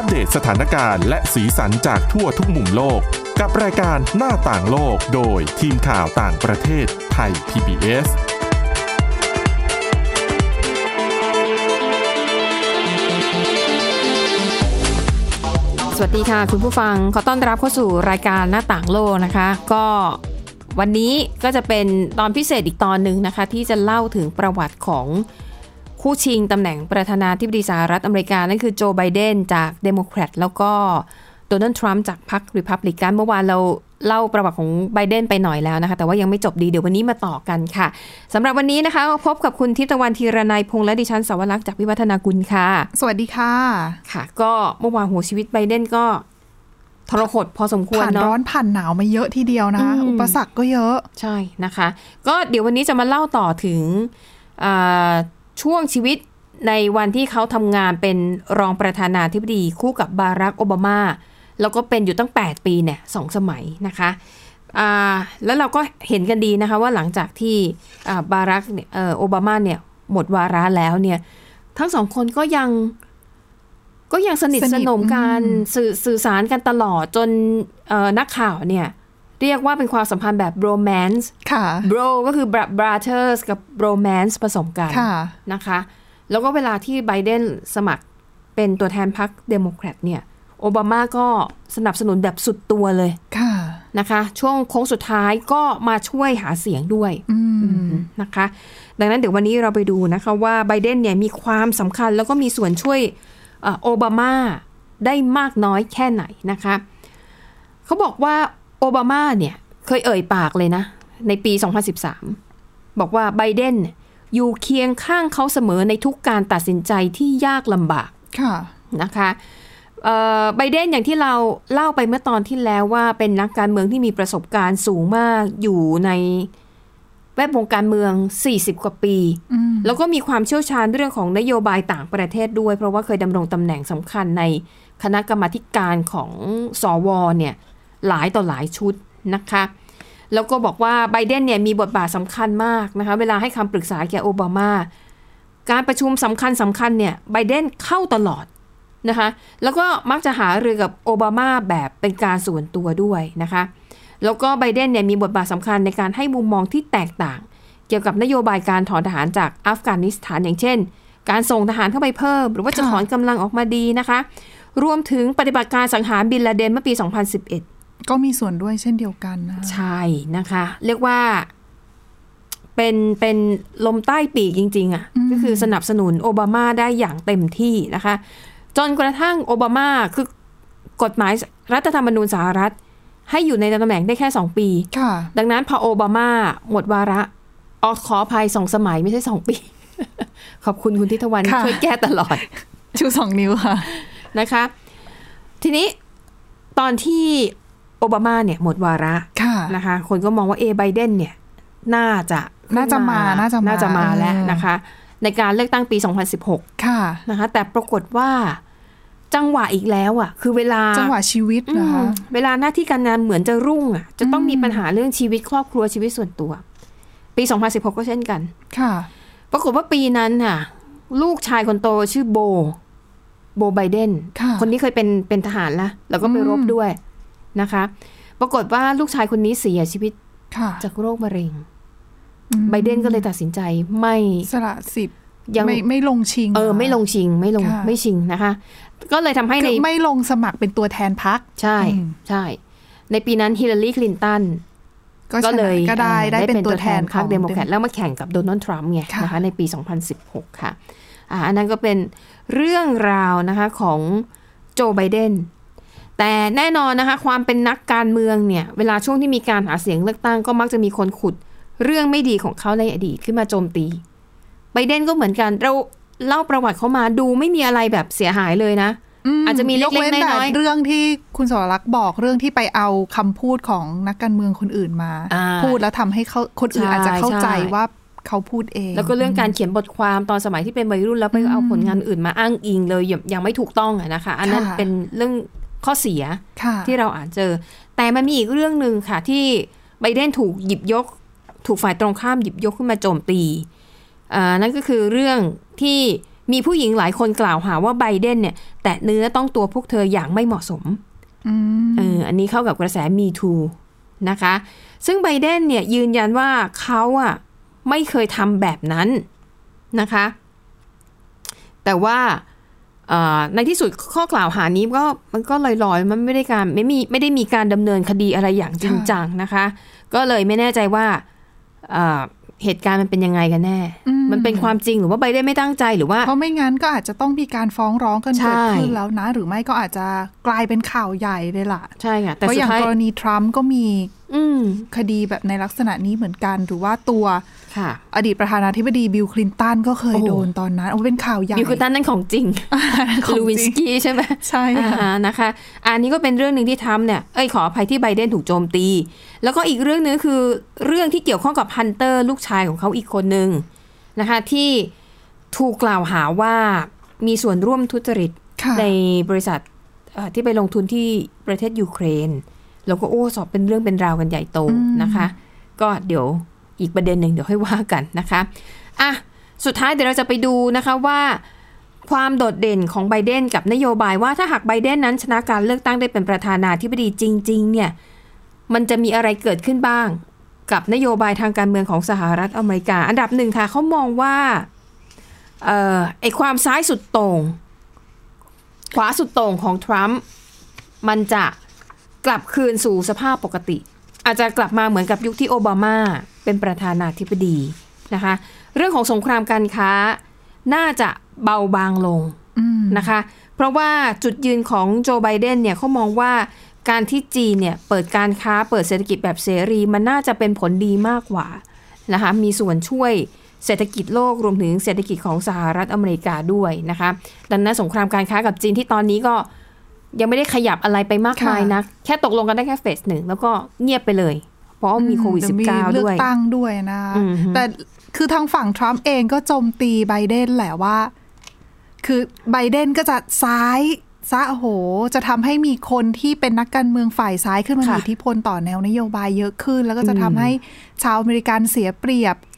อัปเดตสถานการณ์และสีสันจากทั่วทุกมุมโลก กับรายการหน้าต่างโลกโดยทีมข่าวต่างประเทศไทย PBS สวัสดีค่ะ คุณผู้ฟังขอต้อนรับเข้าสู่รายการหน้าต่างโลกนะคะ ก็วันนี้ก็จะเป็นตอนพิเศษอีกตอนหนึ่งนะคะ ที่จะเล่าถึงประวัติของ คู่ชิงตำแหน่งประธานาธิบดีสหรัฐอเมริกา นั่นคือโจไบเดนจากเดโมแครตแล้วก็โดนัลด์ทรัมป์จากพรรคริพับลิกันเมื่อวานเราเล่าประวัติของไบเดนไปหน่อยแล้วนะคะ แต่ว่ายังไม่จบดีเดี๋ยววันนี้มาต่อกันค่ะสำหรับวันนี้นะคะพบกับคุณทิพย์ตะวันธีรนัยพงษ์และดิฉันสาวรักษ์จากวิวัฒนากุลค่ะ สวัสดีค่ะค่ะ ก็เมื่อวานหัวชีวิตไบเดนก็ทรหดพอสมควรผ่านเนาะร้อนผ่านหนาวมาเยอะทีเดียวนะคะอืมอุปสรรคก็เยอะใช่นะคะ ก็เดี๋ยววันนี้จะมาเล่าต่อถึงอ่า ช่วงชีวิตในวันที่เขาทำงานเป็นรองประธานาธิบดีคู่กับบารักโอบามา แล้วก็เป็นอยู่ตั้ง 8 ปีเนี่ยสองสมัยนะคะอ่าแล้วเราก็เห็นกันดีนะคะว่าหลังจากที่อ่าบารักเนี่ยเอ่อโอบามาเนี่ยหมดวาระแล้วเนี่ยทั้งสองคนก็ยังก็ยังสนิทสสนิทนมกันอืมสื่อสื่อสารกันตลอดจนเอ่อนักข่าวเนี่ย เรียกว่าเป็นความสัมพันธ์แบบ romance ค่ะ bro ก็คือ bra- brothers กับ romance ผสมกันค่ะนะคะ แล้วก็เวลาที่ไบเดนสมัครเป็นตัวแทนพรรคเดโมแครตเนี่ยโอบามาก็สนับสนุนแบบสุดตัวเลยค่ะนะคะ ช่วงโค้งสุดท้ายก็มาช่วยหาเสียงด้วยอืมนะคะ ดังนั้นเดี๋ยววันนี้เราไปดูนะคะว่าไบเดนเนี่ยมีความสำคัญแล้วก็มีส่วนช่วยเอ่อโอบามาได้มากน้อยแค่ไหนนะคะ เขาบอกว่า โอบามาเนี่ยเคยเอ่ยปากเลยนะ ในปี 2013 บอกว่าไบเดนเนี่ยอยู่เคียงข้างเขาเสมอในทุกการตัดสินใจที่ยากลำบากค่ะนะคะเอ่อไบเดนอย่างที่เราเล่าไปเมื่อตอนที่แล้วว่าเป็นนักการเมืองที่มีประสบการณ์สูงมากอยู่ในแวดวงการเมือง 40 กว่าปีอืมแล้วก็มีความเชี่ยวชาญเรื่องของนโยบายต่างประเทศด้วย เพราะว่าเคยดำรงตำแหน่งสำคัญในคณะกรรมาธิการของสอวเนี่ย หลายต่อหลายชุดนะคะ แล้วก็บอกว่าไบเดนเนี่ยมีบทบาทสำคัญมากนะคะ เวลาให้คำปรึกษาแก่โอบามา การประชุมสำคัญสำคัญเนี่ยไบเดนเข้าตลอดนะคะ แล้วก็มักจะหาเรือกับโอบามาแบบเป็นการส่วนตัวด้วยนะคะ แล้วก็ไบเดนเนี่ยมีบทบาทสำคัญในการให้มุมมองที่แตกต่าง เกี่ยวกับนโยบายการถอนทหารจากอัฟกานิสถานอย่างเช่น การส่งทหารเข้าไปเพิ่ม หรือว่าจะค่ะถอนกำลังออกมาดีนะคะ รวมถึงปฏิบัติการสังหารบินลาเดนเมื่อปี 2011 ก็มีส่วนด้วยเช่นเดียวกันนะใช่นะคะ เรียกว่าเป็นเป็นลมใต้ปีกจริง ๆอะ่ะก็คือสนับสนุนโอบามาได้อย่างเต็มที่นะคะ จนกระทั่งโอบามาคือกฎหมายรัฐธรรมนูญสหรัฐ ให้อยู่ในตำแหน่งได้แค่2ปีค่ะดังนั้นพอโอบามาหมดวาระออขออภัยสองสมัยไม่ใช่สองปี ขอบคุณคุณทิทวันค่ะช่วยแก้ตลอด ชูสองนิ้วค่ะนะคะ ทีนี้ตอนที่ โอบามาเนี่ยหมดวาระค่ะนะคะ คนก็มองว่าเอไบเดนเนี่ยน่าจะน่าจะมาน่าจะมาน่าจะมาแล้วเออนะคะ ในการเลือกตั้งปี 2016 ค่ะนะคะ แต่ปรากฏว่าจังหวะอีกแล้วอะ คือเวลาจังหวะชีวิตอืนะมคะเวลาหน้าที่การงานเหมือนจะรุ่งอะ จะต้องมีปัญหาเรื่องชีวิตครอบครัวชีวิตส่วนตัว ปี 2016 ก็เช่นกัน ค่ะ ปรากฏว่าปีนั้นค่ะ ลูกชายคนโตชื่อโบ โบไบเดนค่ะคนนี้เคยเป็นเป็นทหารละแล้วก็ไปรบอืมด้วย นะคะ ปรากฏว่าลูกชายคนนี้เสียชีวิตค่ะจากโรคมะเร็งอืมไบเดนก็เลยตัดสินใจไม่สละสิทธิ์ยังไม่ไม่ลงชิง เออหรไม่ลงชิง ไม่ลงค่ะไม่ชิงนะคะ ก็เลยทำให้ในคือไม่ลงสมัครเป็นตัวแทนพักใช่อืมใช่ ในปีนั้นฮิลลารีคลินตันก็ก็ชนะเลยก็ได้อ่อได้เป็นตัวแทนพรรคของเดโมแครตแล้วมาแข่งกับโดนัลด์ทรัมป์ไงค่ะนะคะในปี 2016 ค่ะอ่าอันนั้นก็เป็นเรื่องราวนะคะของโจไบเดน แต่แน่นอนนะคะ ความเป็นนักการเมืองเนี่ย เวลาช่วงที่มีการหาเสียงเลือกตั้งก็มักจะมีคนขุด เรื่องไม่ดีของเขาในอดีตขึ้นมาโจมตีไบเดนก็เหมือนกันเราเล่าประวัติเขามาดูไม่มีอะไรแบบเสียหายเลยนะมอาจจะมีเล็กๆยว้แต่น้อยๆเรื่องที่คุณสวรักษ์บอกเรื่องที่ไปเอาคำพูดของนักการเมืองคนอื่นมาอ่าพูดแล้วทำให้เขาคนอื่นใช่อาจจะเข้าใจใช่ว่าเขาพูดเอง แล้วก็เรื่องการเขียนบทความตอนสมัยที่เป็นวัยรุ่นแล้วไปเอาผลงานอื่นมาอ้างอิงเลยยังยังไม่ถูกต้องอะนะคะ อันนั้นเป็นเรื่อง ข้อเสียค่ะที่เราอ่านเจอ แต่มันมีอีกเรื่องหนึ่งค่ะ ที่ไบเดนถูกหยิบยก ถูกฝ่ายตรงข้ามหยิบยกขึ้นมาโจมตีอ่านั่นก็คือเรื่องที่มีผู้หญิงหลายคนกล่าวหาว่าไบเดนเนี่ย แตะเนื้อต้องตัวพวกเธออย่างไม่เหมาะสมอืมเอออันนี้เข้ากับกระแสมีทูนะคะ ซึ่งไบเดนเนี่ยยืนยันว่าเขาอะไม่เคยทำแบบนั้นนะคะ แต่ว่าเอ่อ ในที่สุดข้อกล่าวหานี้ก็มันก็ลอยๆ มันไม่ได้การไม่มีไม่ได้มีการดำเนินคดีอะไรอย่างจริงจังนะคะ ก็เลยไม่แน่ใจว่าเอ่อเหตุการณ์มันเป็นยังไงกันแน่อืมมันเป็นความจริงหรือว่าไบเดนไม่ตั้งใจหรือว่า เพราะไม่งั้นก็อาจจะต้องมีการฟ้องร้องกันใช่เกิดขึ้นแล้วนะ หรือไม่ก็อาจจะกลายเป็นข่าวใหญ่เลยล่ะ ใช่ค่ะ แต่เพราะสุอดย่างท้ายกรณีทรัมป์ก็มีอืมคดีแบบในลักษณะนี้เหมือนกัน หรือว่าตัวค่ะ อดีตประธานาธิบดีบิลคลินตันก็เคยโอ้โดนตอนนั้นโอ้เป็นข่าวใหญ่บิลคุตันนั่นของจริงของลูวินจสริงกี้ใช่ไหมใช่อ่าค่ะฮะนะคะ อันนี้ก็เป็นเรื่องหนึ่งที่ทำเนี่ยเอ้ยขออภัยที่ไบเดนถูกโจมตี แล้วก็อีกเรื่องหนึงคือเรื่องที่เกี่ยวข้องกับฮันเตอร์ลูกชายของเขาอีกคนหนึ่งนะคะที่ถูกกล่าวหาว่ามีส่วนร่วมทุจริตค่ะในบริษัทเอ่อที่ไปลงทุนที่ประเทศยูเครน แล้วก็โอ้สอบเป็นเรื่องเป็นราวกันใหญ่โตนะคะ ก็เดี๋ยว อีกประเด็นหนึ่งเดี๋ยวให้ว่ากันนะคะอะสุดท้ายเดี๋ยวเราจะไปดูนะคะว่าความโดดเด่นของไบเดนกับนโยบายว่าถ้าหากไบเดนนั้นชนะการเลือกตั้งได้เป็นประธานาธิบดีจริง ๆ เนี่ย มันจะมีอะไรเกิดขึ้นบ้าง กับนโยบายทางการเมืองของสหรัฐอเมริกา อันดับหนึ่งค่ะเขามองว่าเอ่อไอความซ้ายสุดโต่งขวาสุดโต่งของทรัมป์มันจะกลับคืนสู่สภาพปกติ อาจจะกลับมาเหมือนกับยุคที่โอบามาเป็นประธานาธิบดีนะคะ เรื่องของสงครามการค้าน่าจะเบาบางลงอืมนะคะ เพราะว่าจุดยืนของโจไบเดนเนี่ยเขามองว่าการที่จีนเนี่ยเปิดการค้าเปิดเศรษฐกิจแบบเสรีมันน่าจะเป็นผลดีมากกว่านะคะมีส่วนช่วยเศรษฐกิจโลกรวมถึงเศรษฐกิจของสหรัฐอเมริกาด้วยนะคะ ดังนั้นสงครามการค้ากับจีนที่ตอนนี้ก็ ยังไม่ได้ขยับอะไรไปมากมายนะแค่ตกลงกันได้แค่ phase หนึ่งแล้วก็เงียบไปเลย เพราะว่ามีโควิด-19 ด้วย เดี๋ย วเลือกตั้งด้วยนะอืมฮึแต่คือทางฝั่งทรัมป์เองก็โจมตีไบเดนแหละว่า คือไบเดนก็จะซ้ายซะโอ้โหจะทำให้มีคนที่เป็นนักการเมืองฝ่ายซ้ายขึ้นมามีค่ะอิทธิพลต่อแนวนโยบายเยอะขึ้น แล้วก็จะอืมทำให้ชาวอเมริกันเสียเปรียบ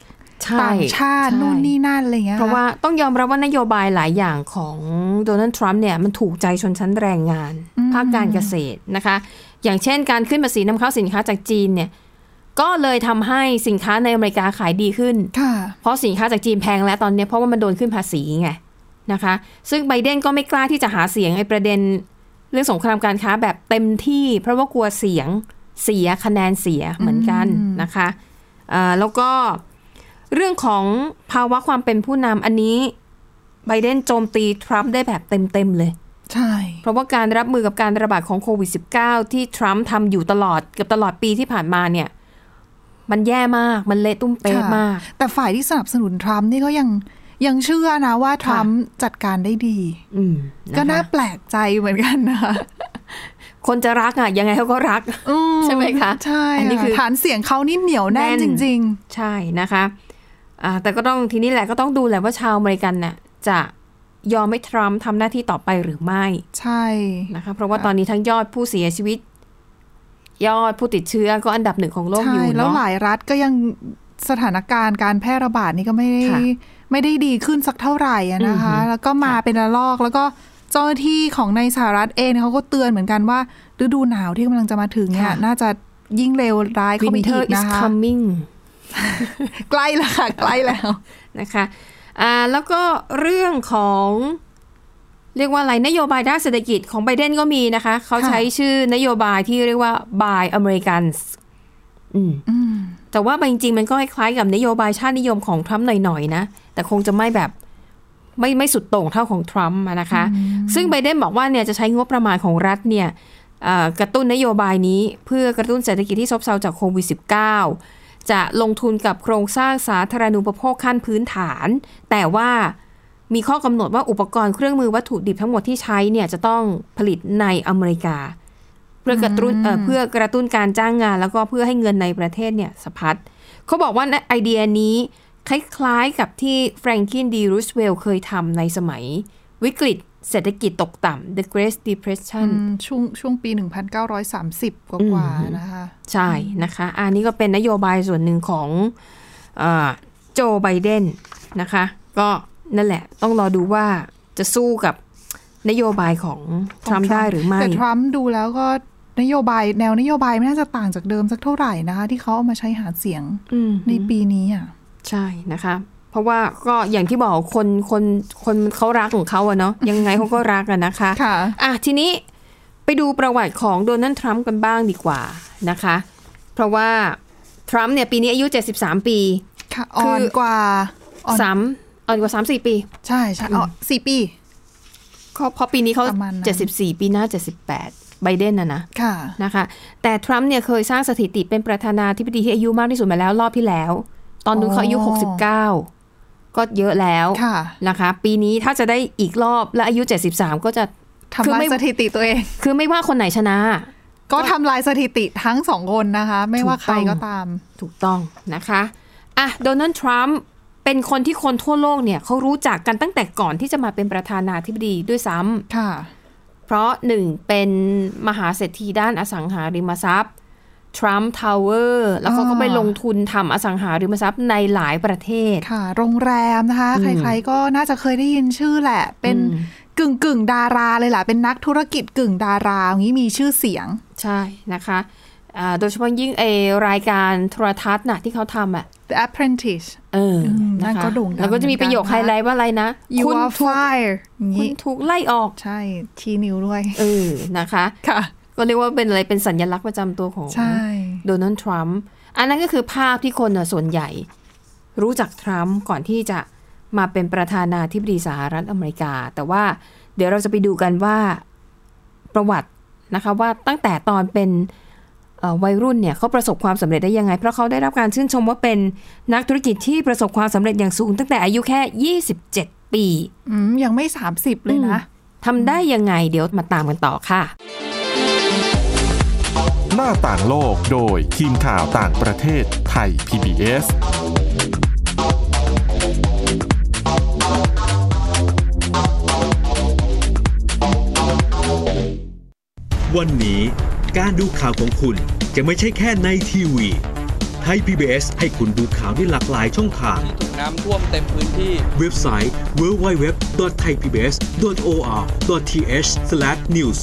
ใช่ ต่างชาติใช่นู่นนี่นั่นอะไรเงี้ยเพราะว่าต้องยอมรับว่านโยบายหลายอย่างของโดนัลด์ทรัมป์เนี่ยมันถูกใจชนชั้นแรงงาน ภาคการเกษตรนะคะ อย่างเช่นการขึ้นภาษีนำเข้าสินค้าจากจีนเนี่ยก็เลยทำให้สินค้าในอเมริกาขายดีขึ้นค่ะเพราะสินค้าจากจีนแพงแล้วตอนเนี้ยเพราะว่ามันโดนขึ้นภาษีไงนะคะ ซึ่งไบเดนก็ไม่กล้าที่จะหาเสียงไอ้ประเด็น เรื่องสงครามการค้าแบบเต็มที่ เพราะว่ากลัวเสียงเสียคะแนนเสียเหมือนกันนะคะเอ่อแล้วก็ เรื่องของภาวะความเป็นผู้นำอันนี้ไบเดนโจมตีทรัมป์ได้แบบเต็ม ๆ เลย ใช่ เพราะว่าการรับมือกับการระบาดของโควิด -19 ที่ทรัมป์ทำอยู่ตลอดเกือบตลอดปีที่ผ่านมาเนี่ย มันแย่มากมันเละตุ้มเป๊ะค่ะมาก แต่ฝ่ายที่สนับสนุนทรัมป์นี่ก็ยังยังเชื่อนะว่าทรัมป์จัดการได้ดีอืมะคะก็น่าแปลกใจเหมือนกันนะคะคนจะรักอะยังไงเขาก็รักอืใช่ไหมคะ ใช่ อันนี้ค่ะคือฐานเสียงเขานี่เหนียวแน่นแน่นจริงใช่นะคะ อ่าแต่ก็ต้องทีนี้แหละก็ต้องดูแหละว่าชาวอเมริกันน่ะจะยอมให้ทรัมป์ทำหน้าที่ต่อไปหรือไม่ๆใช่นะคะเพราะว่าตอนนี้ทั้งยอดผู้เสียชีวิต ยอดผู้ติดเชื้อก็อันดับหนึ่งของโลกใช่อยู่แล้วเนาะหลายรัฐก็ยังสถานการณ์การแพร่ระบาดนี่ก็ไม่ได้ค่ะไม่ได้ดีขึ้นสักเท่าไหร่อะนะคะอือฮึแล้วก็มาค่ะเป็นระลอกแล้วก็เจ้าหน้าที่ของในสหรัฐเองเนี่ยเขาก็เตือนเหมือนกันว่าฤดูหนาวที่กำลังจะมาถึงเนี่ยน่าจะยิ่งเร็วร้ายเข้าไปอี Winter ก is นะคะ coming ใกล้แล้วค่ะ ใกล้แล้วนะคะอ่าแล้วก็เรื่องของเรียกว่าอะไรนโยบายด้านเศรษฐกิจของไบเดนก็มีนะคะ เขาค่ะใช้ชื่อนโยบายที่เรียกว่า Buy Americans อืมอืมแต่ว่าจริงๆ มันก็คล้ายๆกับนโยบายชาตินิยมของทรัมป์หน่อยๆนะ แต่คงจะไม่แบบไม่ไม่สุดโต่งเท่าของทรัมป์อะนะคะ ซึ่งไบเดนบอกว่าเนี่ยจะใช้งบประมาณของรัฐเนี่ยเอ่อกระตุ้นนโยบายนี้เพื่อกระตุ้นเศรษฐกิจที่ซบเซาจากโควิด -19 จะลงทุนกับโครงสร้างสาธารณูปโภคขั้นพื้นฐาน แต่ว่ามีข้อกำหนดว่าอุปกรณ์เครื่องมือวัตถุดิบทั้งหมดที่ใช้เนี่ยจะต้องผลิตในอเมริกา เพื่อกระตุ้นเอ่อเพื่อกระตุ้นการจ้างงาน แล้วก็เพื่อให้เงินในประเทศเนี่ยสะพัดเขาบอกว่าไอเดียนี้คล้ายๆกับที่แฟรงคินดีรูสเวลล์เคยทำในสมัยวิกฤต เศรษฐกิจตกต่ำ The Great Depression อืมช่วงช่วงปี 1930 กว่าๆนะคะ ใช่นะคะ อันนี้ก็เป็นนโยบายส่วนหนึ่งของเออโจไบเดนนะคะ ก็นั่นแหละต้องรอดูว่าจะสู้กับนโยบายของทรัมป์ได้หรือไม่ แต่ทรัมป์ดูแล้วก็นโยบายแนวนโยบายไม่น่าจะต่างจากเดิมสักเท่าไหร่นะคะ ที่เขาเอามาใช้หาเสียงอืมในปีนี้อะใช่นะคะ เพราะว่าก็อย่างที่บอกคนคนคนเขารักของเขาอะเนาะยังไงเขาก็รักอะนะคะค่ะอะทีนี้ไปดูประวัติของโดนัลด์ทรัมป์กันบ้างดีกว่านะคะ เพราะว่าทรัมป์เนี่ยปีนี้อายุ 73 ปีค่ะคืออ่อนกว่าอ่อนสามอ่อนกว่า3 4ปี ใช่ใช่อ๋อสี่ปีเขาเพราะปีนี้เขาประมาณนั้น74ปีหน้า78ไบเดนนะนะค่ะนะคะ แต่ทรัมป์เนี่ยเคยสร้างสถิติเป็นประธานาธิบดีที่อายุมากที่สุดมาแล้วรอบที่แล้ว ตอนนู้นเขาอายุอ๋อ69ก็ เยอะแล้วค่ะนะคะ ปีนี้ถ้าจะได้อีกรอบและอายุ 73 ก็จะคือทำลายไม่สถิติตัวเอง คือไม่ว่าคนไหนชนะ ก็ทำลายสถิติทั้งสองคนนะคะ ไม่ว่าใครก็ตามถูกต้องนะคะอะโดนัลด์ทรัมป์เป็นคนที่คนทั่วโลกเนี่ยเขารู้จักกันตั้งแต่ก่อนที่จะมาเป็นประธานาธิบดีด้วยซ้ำค่ะ เพราะหนึ่งเป็นมหาเศรษฐีด้านอสังหาริมทรัพย์ ทรัมป์ทาวเวอร์แล้วเขาก็อ่าไปลงทุนทำอสังหาริมทรัพย์ในหลายประเทศค่ะ โรงแรมนะคะอืมใครๆก็น่าจะเคยได้ยินชื่อแหละ เป็นอืมกึ่งกึ่งๆดาราเลยแหละเป็นนักธุรกิจกึ่งดาราอย่างนี้มีชื่อเสียงใช่นะคะอ่าโดยเฉพาะยิ่งเอรายการโทรทัศน์น่ะที่เขาทำอะ The Apprentice เออมนะนั่นคะก็โด่งดังแล้วก็จะมีประโยคเหมืไฮอนกันนะไลท์ว่าอะไรนะ You คุณ are ถูก fire อย่างคุณนี้ถูกไล่ออก ใช่ชี้นิ้วด้วย เออ นะคะ ค่ะ ก็เรียกว่าเป็นอะไรเป็นสัญลักษณ์ประจำตัวของใช่โดนัลด์ทรัมป์อันนั้นก็คือภาพที่คนน่ะส่วนใหญ่ รู้จักทรัมป์ก่อนที่จะมาเป็นประธานาธิบดีสหรัฐอเมริกา แต่ว่าเดี๋ยวเราจะไปดูกันว่าประวัตินะคะว่าตั้งแต่ตอนเป็นเอ่อวัยรุ่นเนี่ยเขาประสบความสำเร็จได้ยังไง เพราะเขาได้รับการชื่นชมว่าเป็นนักธุรกิจที่ประสบความสำเร็จอย่างสูง ตั้งแต่อายุแค่ 27 ปีอืมยังไม่ 30 เลยนะทำได้ยังไงเดี๋ยวมาตามกันต่อค่ะ หน้าต่างโลกโดยทีมข่าวต่างประเทศไทย PBS วันนี้การดูข่าวของคุณจะไม่ใช่แค่ในทีวีไทย PBS ให้คุณดูข่าวได้หลากหลายช่องทาง ที่ถูกน้ำท่วมเต็มพื้นที่ เว็บไซต์ www.thaipbs.or.th/news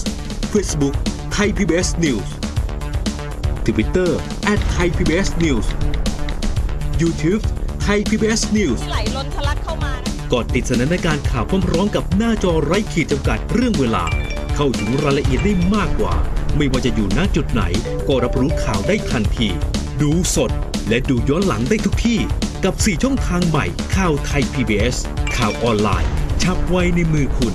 Facebook Thai PBS News Twitter @thaipbsnews YouTube Thai PBS News ไหลล้นทะลักเข้ามานะก่อนติดสนันในการข่าวพร้อมๆกับหน้าจอไร้ขีดจำกัดเรื่องเวลา เข้าถึงรายละเอียดได้มากกว่า ไม่ว่าจะอยู่ณจุดไหน ก็รับรู้ข่าวได้ทันที ดูสด และดูย้อนหลังได้ทุกที่ กับ 4 ช่องทางใหม่ข่าวไทย PBS ข่าวออนไลน์ ชับไว้ในมือคุณ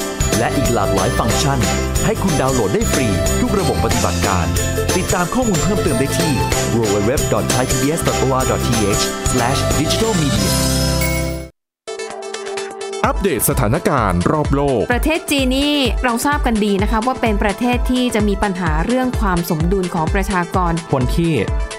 และอีกหลากหลายฟังก์ชัน ให้คุณดาวน์โหลดได้ฟรี ทุกระบบปฏิบัติการ ติดตามข้อมูลเพิ่มเติมได้ที่ www.thaipbs.or.th/digitalmedia อัปเดตสถานการณ์รอบโลก ประเทศจีนนี่เราทราบกันดีนะคะว่าเป็นประเทศที่จะมีปัญหาเรื่องความสมดุลของประชากร คนที่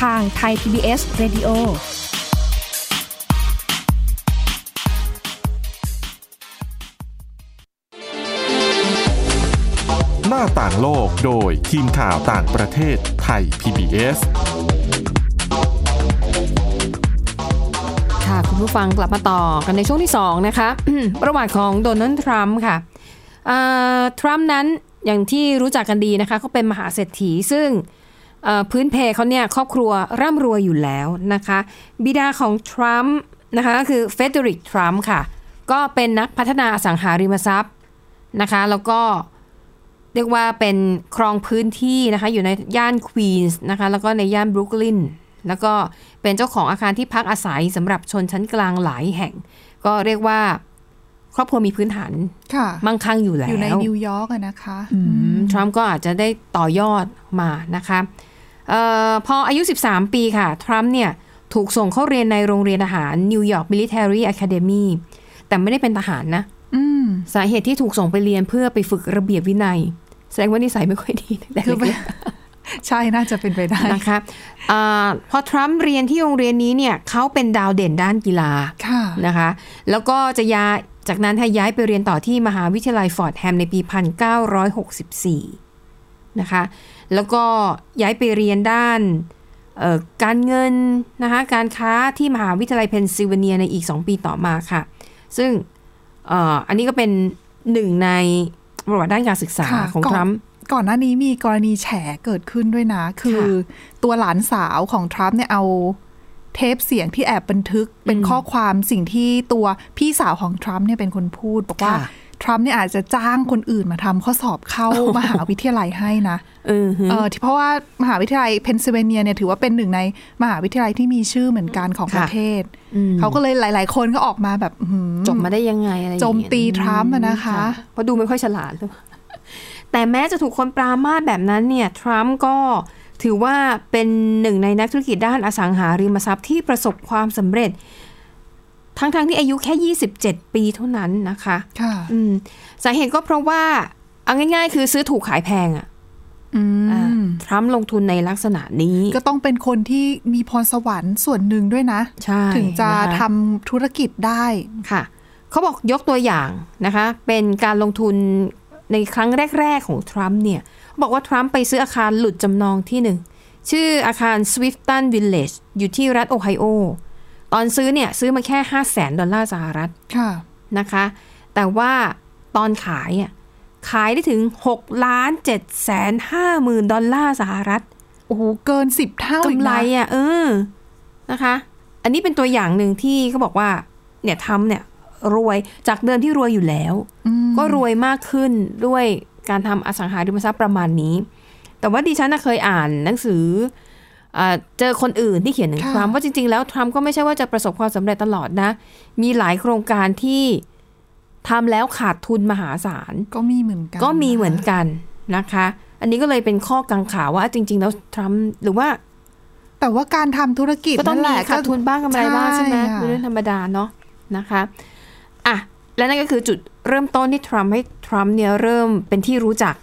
ทางไทย PBS Radio หน้าาต่างโลกโดยทีมข่าวต่างประเทศไทย PBS ค่ะ คุณผู้ฟังกลับมาต่อกันในช่วงที่ 2 นะคะ ประวัติของโดนัลด์ทรัมป์ค่ะอ่าทรัมป์นั้นอย่างที่รู้จักกันดีนะคะเขาเป็นมหาเศรษฐีซึ่งเอ่อ พื้นเพเขาเนี่ยครอบครัวร่ำรวยอยู่แล้วนะคะ บิดาของทรัมป์นะคะก็คือเฟเดริกทรัมป์ค่ะ ก็เป็นนักพัฒนาอสังหาริมทรัพย์นะคะ แล้วก็เรียกว่าเป็นครองพื้นที่นะคะ อยู่ในย่านควีนส์นะคะ แล้วก็ในย่านบรุกลินแล้วก็เป็นเจ้าของอาคารที่พักอาศัยสำหรับชนชั้นกลางหลายแห่ง ก็เรียกว่าครอบครัวมีพื้นฐานค่ะมั่งคั่งอยู่แล้ว อยู่ในนิวยอร์กอะนะคะทรัมป์ก็อาจจะได้ต่อยอดมานะคะเออพออายุ 13 ปีค่ะ ทรัมป์เนี่ยถูกส่งเข้าเรียนในโรงเรียนทหารนิวยอร์กมิลิเ a รีอะคาเดมีแต่ไม่ได้เป็นทหารนะอืมสาเหตุที่ถูกส่งไปเรียนเพื่อไปฝึกระเบียบวินัย แสดงว่านิสัยไม่ค่อยดีตั้งแต่คือไปเล็กใช่น่าจะเป็นไปได้ๆนะคะอาพอทรัมป์เรียนที่โรงเรียนนี้เนี่ยเขาเป็นดาวเด่นด้านกีฬาค่ะนะคะ แล้วก็จะย้ายจากนั้นให้ย้ายไปเรียนต่อที่มหาวิทยาลัยฟอร์ดแฮมในปี 1964 นะคะ แล้วก็ย้ายไปเรียนด้านเอ่อการเงินนะคะการค้าที่มหาวิทยาลัยเพนซิลเวเนียในอีก 2 ปีต่อมาค่ะ ซึ่งเอ่ออันนี้ก็เป็นหนึ่งในประวัติด้านการศึกษาค่ะของก่อนทรัมป์ก่อนหน้านี้มีกรณีแฉเกิดขึ้นด้วยนะ คือตัวหลานสาวของทรัมป์เนี่ยเอาเทปเสียงที่แอบบันทึกเป็นข้อความสิ่งที่ตัวพี่สาวของทรัมป์เนี่ยเป็นคนพูดบอกว่าค่ะ ทรัมป์เนี่ยอาจจะจ้างคนอื่นมาทำข้อสอบเข้ามหาวิทยาลัยให้นะเออฮึเออที่เพราะว่ามหาวิทยาลัยเพนซิลเวเนียเนี่ยถือว่าเป็นหนึ่งในมหาวิทยาลัยที่มีชื่อเหมือนกันของประเทศมเขาก็เลยหลาย ๆ คนก็ออกมาแบบอื้อหือจบมาได้ยังไงอะไรอย่างโจเงี้ยโจมตีทรัมป์อะนะคะ เพราะดูไม่ค่อยฉลาดหรือเปล่าแต่แม้จะถูกคนปรามาสแบบนั้นเนี่ยทรัมป์ก็ถือว่าเป็นหนึ่งในนักธุรกิจด้านอสังหาริมทรัพย์ที่ประสบความสำเร็จ ทั้งๆที่อายุแค่ 27 ปีเท่านั้นนะคะค่ะอืมสาเหตุก็เพราะว่า เอาง่าย ๆ คือซื้อถูกขายแพงอะอือ่ามทรัมป์ลงทุนในลักษณะนี้ ก็ต้องเป็นคนที่มีพรสวรรค์ส่วนหนึ่งด้วยนะใช่ถึงจะนะคะทำธุรกิจได้ค่ะ เขาบอกยกตัวอย่างนะคะ เป็นการลงทุนในครั้งแรก ๆ ของทรัมป์เนี่ย บอกว่าทรัมป์ไปซื้ออาคารหลุดจำนองที่หนึ่ง ชื่ออาคาร Swifton Village อยู่ที่รัฐโอไฮโอ ตอนซื้อเนี่ยซื้อมาแค่5 0 0แสนดอลลาร์สหรัฐค่ะนะคะ แต่ว่าตอนขายอะขายได้ถึง6ล้าน7แสน5หมื่นดอลลาร์สหรัฐ โอ้โห เกินสิบเท่าอีกำกไรนะอะเออนะคะ อันนี้เป็นตัวอย่างหนึ่งที่เขาบอกว่า เนี่ยทำเนี่ยรวยจากเดิมที่รวยอยู่แล้วอืมก็รวยมากขึ้นด้วยการทำอสังหาริมทรัพย์ประมาณนี้ แต่ว่าดิฉันน่ะเคยอ่านหนังสืออ่า เจอคนอื่นที่เขียนถึงทรัมป์ว่าจริง ๆ แล้วทรัมป์ก็ไม่ใช่ว่าจะประสบความสำเร็จตลอดนะ มีหลายโครงการที่ทำแล้วขาดทุนมหาศาล ก็มีเหมือนกัน ก็มีเหมือนกันนะคะ อันนี้ก็เลยเป็นข้อกังขาว่าจริง ๆ แล้วทรัมป์หรือว่า แต่ว่าการทำธุรกิจก็ต้องนั่นแหมีละขาดทุนบ้างกำไรบ้างใช่ไหมค่ะเป็นเรื่องธรรมดาเนาะนะคะอะและนั่นก็คือจุดเริ่มต้นที่ทรัมป์ให้ทรัมป์เนี่ยเริ่มเป็นที่รู้จัก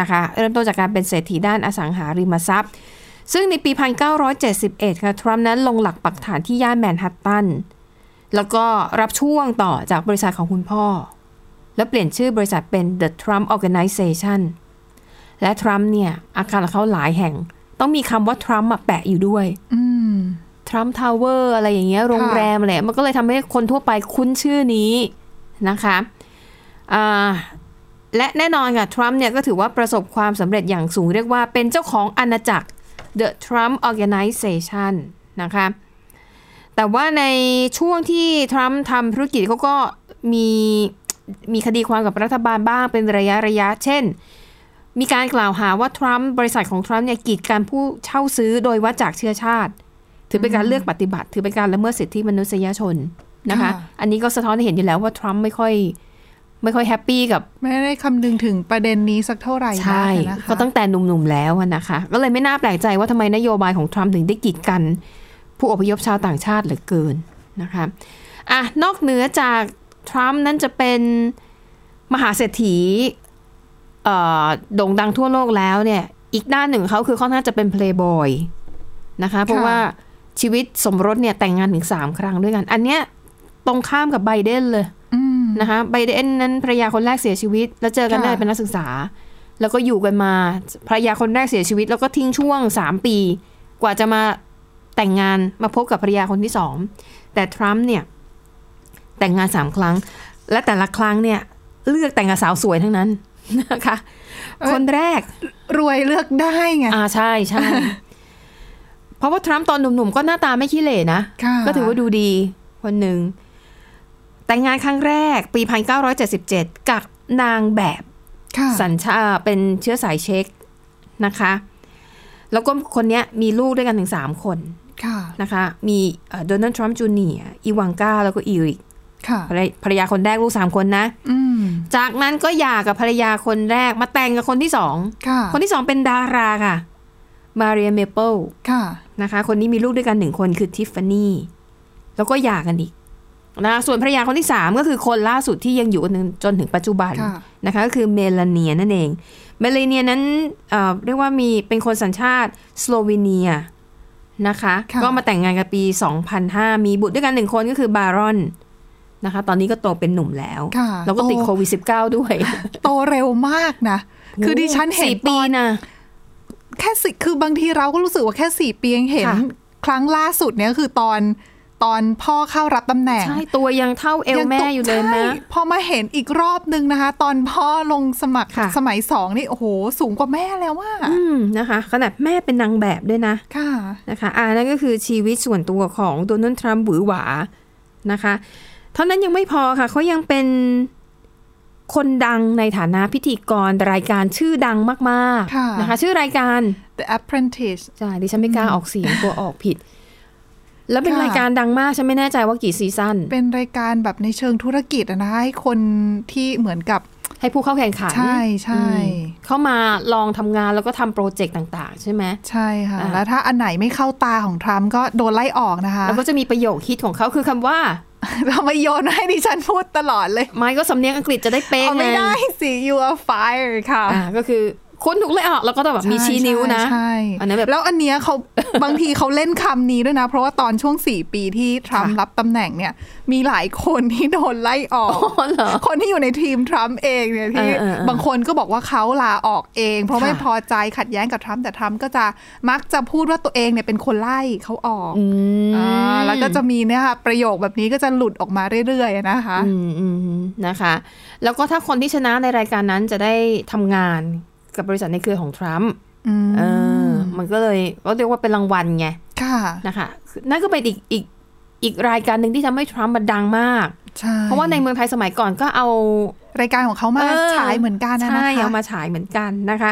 นะคะ เริ่มต้นจากการเป็นเศรษฐีด้านอสังหาริมทรัพย์ ซึ่งในปี 1971 ค่ะทรัมป์นั้นลงหลักปักฐานที่ย่านแมนฮัตตัน แล้วก็รับช่วงต่อจากบริษัทของคุณพ่อ แล้วเปลี่ยนชื่อบริษัทเป็น The Trump Organization และทรัมป์เนี่ย อาคารของเขาหลายแห่ง ต้องมีคำว่าทรัมป์มาแปะอยู่ด้วยอืมทรัมป์ทาวเวอร์อะไรอย่างเงี้ยโรงแรมอะไรมันก็เลยทำให้คนทั่วไปคุ้นชื่อนี้นะคะอ่าและแน่นอนค่ะทรัมป์เนี่ยก็ถือว่าประสบความสำเร็จอย่างสูงเรียกว่าเป็นเจ้าของอาณาจักร The Trump Organization นะคะแต่ว่าในช่วงที่ทรัมป์ทำธุรกิจเขาก็มีมีคดีความกับรัฐบาลบ้างเป็นระยะระยะ เช่น มีการกล่าวหาว่าทรัมป์บริษัทของทรัมป์เนี่ยกีดการผู้เช่าซื้อโดยวัดจากเชื้อชาติ ถือเป็นการเลือกปฏิบัติ ถือเป็นการละเมิดสิทธิมนุษยชนนะคะค่ะอันนี้ก็สะท้อนให้เห็นอยู่แล้วว่าทรัมป์ไม่ค่อย ไม่ค่อยแฮปปี้กับ ไม่ได้คำนึงถึงประเด็นนี้สักเท่าไหร่นักใช่นะคะก็ตั้งแต่หนุ่มๆแล้วอะนะคะ ก็เลยไม่น่าแปลกใจว่าทำไมนโยบายของทรัมป์ถึงได้กีดกัน ผู้อพยพชาวต่างชาติเหลือเกินนะคะอะนอกเหนือจากทรัมป์นั้นจะเป็นมหาเศรษฐีเอ่อโด่งดังทั่วโลกแล้วเนี่ย อีกด้านหนึ่งของเขาคือค่อนข้างจะเป็นเพลย์บอยนะคะเพราะว่าชีวิตสมรสเนี่ยแต่งงานถึงสามครั้งด้วยกัน อันเนี้ยตรงข้ามกับไบเดนเลย อืม นะคะไบเดนนั้นภรรยาคนแรกเสียชีวิต แล้วเจอกันค่ะได้เป็นนักศึกษา แล้วก็อยู่กันมาภรรยาคนแรกเสียชีวิต แล้วก็ทิ้งช่วงสามปี กว่าจะมาแต่งงานมาพบกับภรรยาคนที่สองแต่ทรัมป์เนี่ยแต่งงานสามครั้ง และแต่ละครั้งเนี่ยเลือกแต่งกับสาวสวยทั้งนั้นนะคะ คนแรกรวยเลือกได้ไงอ่าใช่ใช่เพราะว่าทรัมป์ตอนหนุ่มๆก็หน้าตาไม่ขี้เหร่นะค่ะก็ถือว่าดูดีคนหนึ่ง แต่งงานครั้งแรกปี 1977 กับนางแบบค่ะสัญชาติเป็นเชื้อสายเช็กนะคะ แล้วก็คนเนี้ยมีลูกด้วยกันถึงสามคนค่ะนะคะ มีโดนัลด์ทรัมป์จูเนียร์อีวานกาแล้วก็อีริกค่ะภรรยภรรยาคนแรกลูกสามคนนะอืมจากนั้นก็หย่ากับภรรยาคนแรกมาแต่งกับคนที่สองค่ะคนที่สองเป็นดาราค่ะมาร์ลาเมเปิลส์ค่ะนะคะ คนนี้มีลูกด้วยกันหนึ่งคนคือทิฟฟานี่แล้วก็หย่ากันอีก นะส่วนภรรยาคนที่สามก็คือคนล่าสุดที่ยังอยู่กันจนถึงปัจจุบันค่ะนะคะก็คือเมลาเนียนั่นเอง เมลาเนียนั้นเอ่อเรียกว่ามีเป็นคนสัญชาติสโลวีเนียนะคะค่ะก็มาแต่งงานกันปี 2005 มีบุตรด้วยกันหนึ่งคนก็คือบารอนนะคะ ตอนนี้ก็โตเป็นหนุ่มแล้วค่ะแล้วก็ติดโอ้โควิด -19 ด้วย โตเร็วมากนะ คือดิฉันเห็นสี่ตปีอนนะแค่สิคือบางทีเราก็รู้สึกว่าแค่สี่ปียังเห็นค่ะครั้งล่าสุดเนี่ยคือตอน ตอนพ่อเข้ารับตำแหน่ง ใช่ตัวยังเท่าเอวแม่อยู่เลยใช่นะพอมาเห็นอีกรอบนึงนะคะ ตอนพ่อลงสมัครค่ะสมัยสองนี่โอ้โหสูงกว่าแม่แล้วว่าอืมนะคะขนาดแม่เป็นนางแบบด้วยนะค่ะนะคะอ่านั่นก็คือชีวิตส่วนตัวของโดนัลด์ทรัมป์หวือหวานะคะ เท่านั้นยังไม่พอค่ะเขายังเป็นคนดังในฐานะพิธีกรรายการชื่อดังมากค่ะๆนะคะ ชื่อรายการ The Apprentice ใช่ดิฉันไม่กล้าออกเสียงกลัวออกผิด แล้วเป็นค่ะรายการดังมาก ฉันไม่แน่ใจว่ากี่ซีซั่น เป็นรายการแบบในเชิงธุรกิจอะนะคะให้คนที่เหมือนกับให้ผู้เข้าแข่งขัน ใช่ใช่อืมเข้ามาลองทำงานแล้วก็ทำโปรเจกต์ต่าง ๆ ใช่ไหมใช่ค่ะอ่าแล้วถ้าอันไหนไม่เข้าตาของทรัมป์ก็โดนไล่ออกนะคะ แล้วก็จะมีประโยคคิดของเขาคือคำว่าเรามาโยนให้ดิฉันพูดตลอดเลย ไม่ก็สำเนียงอังกฤษจะได้เป๊ะเอาไงไม่ได้สิ you are fired ค่ะอ่าก็คือ คุณถูกไล่ออกแล้วก็ต้องแบบมีชี้นิ้วนะใช่อันนั้นแบบแล้วอันเนี้ยเขาบางทีเขาเล่นคำนี้ด้วยนะ เพราะว่าตอนช่วงสี่ปีที่ทรัมป์ค่ะรับตำแหน่งเนี่ย มีหลายคนที่โดนไล่ออกอ๋อเหรอคนที่อยู่ในทีมทรัมป์เองเนี่ยที่เออเออเออบางคนก็บอกว่าเขาลาออกเอง เพราะค่ะไม่พอใจขัดแย้งกับทรัมป์แต่ทรัมป์ก็จะมักจะพูดว่าตัวเองเนี่ยเป็นคนไล่เขาออกอืมอ่าแล้วก็จะมีเนี่ยค่ะประโยคแบบนี้ก็จะหลุดออกมาเรื่อยๆนะคะอืมอืมนะคะ แล้วก็ถ้าคนที่ชนะในรายการนั้นจะได้ทำงาน กับบริษัทในเครือของทรัมป์อืมเออมันก็เลยก็เรียกว่าเป็นรางวัลไงค่ะนะคะคือนั่นก็เป็นอีกอีกอีกรายการหนึ่งที่ทำให้ทรัมป์มันดังมากใช่เพราะว่าในเมืองไทยสมัยก่อนก็เอารายการของเขามาเออฉายเหมือนกันนะใช่นะคะเอามาฉายเหมือนกันนะคะ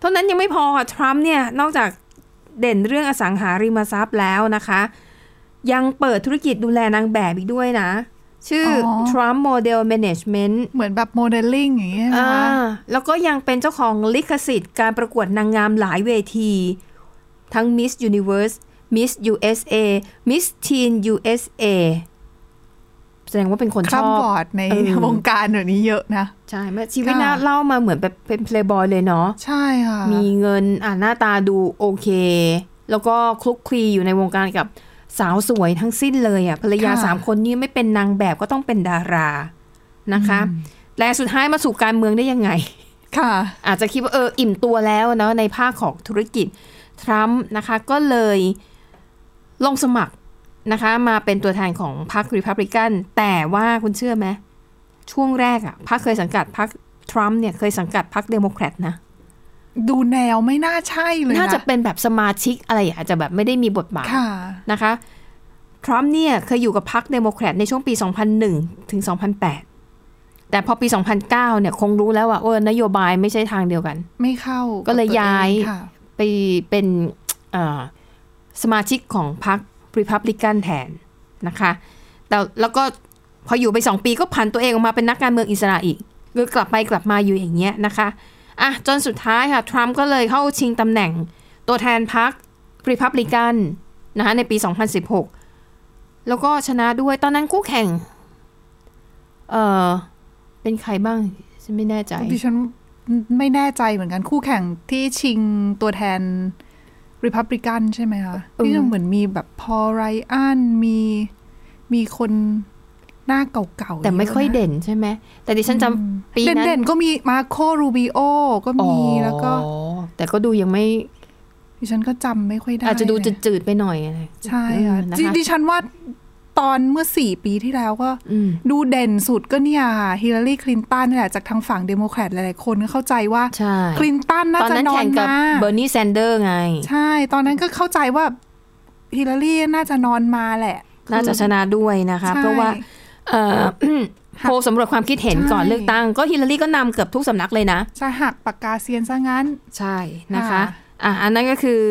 เท่านั้นยังไม่พอค่ะทรัมป์เนี่ยนอกจากเด่นเรื่องอสังหาริมทรัพย์แล้วนะคะ ยังเปิดธุรกิจดูแลนางแบบอีกด้วยนะ ชื่อออ Trump Model Management เหมือนแบบโมเดลลิ่งอย่างเงี้ยอ่านะคะแล้วก็ยังเป็นเจ้าของลิขสิทธิ์การประกวดนางงามหลายเวที ทั้ง Miss Universe Miss USA Miss Teen USA แสดงว่าเป็นคนชครัอบบบอร์ดในเออวงการเดี๋ยวนี้เยอะนะ ใช่แม่ชีวิตค่ะน่าเล่ามาเหมือนแบบเป็นเพลย์บอยเลยเนาะ ใช่ค่ะ มีเงินอ่าหน้าตาดูโอเค แล้วก็คลุกคลีอยู่ในวงการกับ สาวสวยทั้งสิ้นเลยอะภรรยาค่ะสามคนนี้ไม่เป็นนางแบบก็ต้องเป็นดารานะคะและสุดท้ายมาสู่การเมืองได้ยังไง ค่ะ อาจจะคิดว่าเอออิ่มตัวแล้วเนาะในภาคของธุรกิจทรัมป์นะคะ ก็เลยลงสมัครนะคะ มาเป็นตัวแทนของพรรครีพับลิกัน แต่ว่าคุณเชื่อไหมช่วงแรกอะพรรคเคยสังกัดพรรคทรัมป์เนี่ยเคยสังกัดพรรคเดโมแครตนะ ดูแนวไม่น่าใช่เลยน่าจะเป็นแบบสมาชิกอะไรอาจจะแบบไม่ได้มีบทบาทค่ะนะคะทรัมป์เนี่ยเคยอยู่กับพรรคเดโมแครตในช่วงปี 2001 ถึง 2008 แต่พอปี 2009 เนี่ยคงรู้แล้วว่าเออนโยบายไม่ใช่ทางเดียวกัน ไม่เข้าก็เลยย้ายตัวเองค่ะไปเป็นเอ่อสมาชิกของพรรครีพับลิกันแทนนะคะ แต่แล้วก็พออยู่ไปสองปีก็ผันตัวเองออกมาเป็นนักการเมืองอิสระอีกคือกลับไปกลับมาอยู่อย่างเงี้ยนะคะ อะจนสุดท้ายค่ะ ทรัมป์ก็เลยเข้าชิงตำแหน่งตัวแทนพรรครีพับลิกันนะคะในปี 2016 แล้วก็ชนะด้วยตอนนั้นคู่แข่ง เออเป็นใครบ้าง ฉันไม่แน่ใจดิฉันไม่แน่ใจเหมือนกันคู่แข่งที่ชิงตัวแทน Republican ใช่ไหมคะเออที่เหมือนมีแบบพอไรอันมีมีคน หน้าเก่าๆแต่ไม่ค่อยเยะนะเด่นใช่ไหม แต่ดิฉันจำปีนั้นเด่นๆก็มีมาโครูบิโอก็อ๋อมีแล้วก็แต่ก็ดูยังไม่ ดิฉันก็จำไม่ค่อยได้ อาจจะดูเลยจืดๆไปหน่อยอะไรใช่ค่ะอืมนะดิคะดิฉันว่าตอนเมื่อสี่ปีที่แล้วก็อืมดูเด่นสุดก็เนี่ยค่ะฮิลลารีคลินตันนี่แหละจากทางฝั่งเดโมแครตหลายๆคนก็เข้าใจว่าใช่คลินตันน่าตอนจะนั้นนอแข่นงกับมาเบอร์นีแซนเดอร์ไง ใช่ ตอนนั้นก็เข้าใจว่าฮิลลารีน่าจะนอนมาแหละ น่าจะชนะด้วยนะคะใช่เพราะว่าเอ่อ โพลสำรวจความคิดเห็นใช่ก่อนเลือกตั้ง ก็ฮิลลารีก็นำเกือบทุกสำนักเลยนะจะหักปากกาเซียนซะงั้น ใช่นะคะค่ะอะอันนั้นก็คือ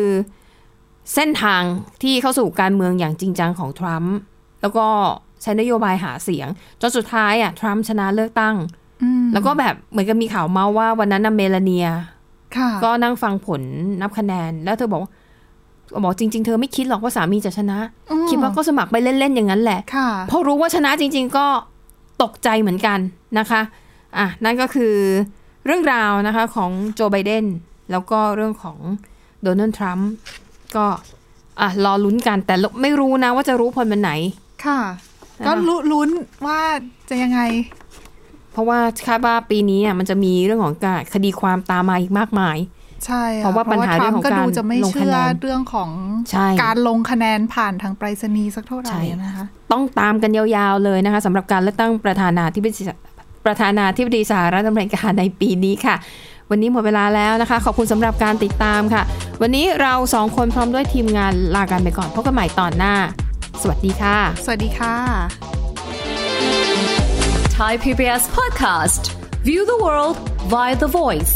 เส้นทางที่เข้าสู่การเมืองอย่างจริงจังของทรัมป์แล้วก็ใช้นโยบายหาเสียง จนสุดท้ายอะทรัมป์ชนะเลือกตั้งอืมแล้วก็แบบเหมือนกับมีข่าวเมาส์ว่าวันนั้นน่ะเมลาเนียค่ะก็นั่งฟังผลนับคะแนน แล้วเธอบอก บอกจริง ๆ เธอไม่คิดหรอกว่าสามีจะชนะอืมคิดว่าก็สมัครไปเล่น ๆ อย่างนั้นแหละค่ะพอรู้ว่าชนะจริง ๆ ก็ตกใจเหมือนกันนะคะอะนั่นก็คือเรื่องราวนะคะของโจไบเดนแล้วก็เรื่องของโดนัลด์ทรัมป์ก็อะรอลุ้นกันแต่ไม่รู้นะว่าจะรู้ผลวันไหน ค่ะนะคะก็ลุ้นลุ้นว่าจะยังไง เพราะว่าคาดว่าปีนี้อะมันจะมีเรื่องของการคดีความตามมาอีกมากมาย ใช่ค่เพราะว่าปัญหาเรื่องของก็การดูจะไม่ลงคะเชื่แนอนเรื่องของใช่การลงคะแนนผ่านทางไปรษณีย์สักเท่าไหร่ใช่นะคะต้องตามกันยาวๆเลยนะคะสำหรับการเลือกตั้งประธานาธิบดีประธานาธิบดีสหรัฐอเมริกาในปีนี้ค่ะ วันนี้หมดเวลาแล้วนะคะ ขอบคุณสำหรับการติดตามค่ะ วันนี้เราสองคนพร้อมด้วยทีมงานลากันไปก่อนพบกันใหม่ตอนหน้า สวัสดีค่ะ สวัสดีค่ะ Thai PBS podcast. View the world via the voice.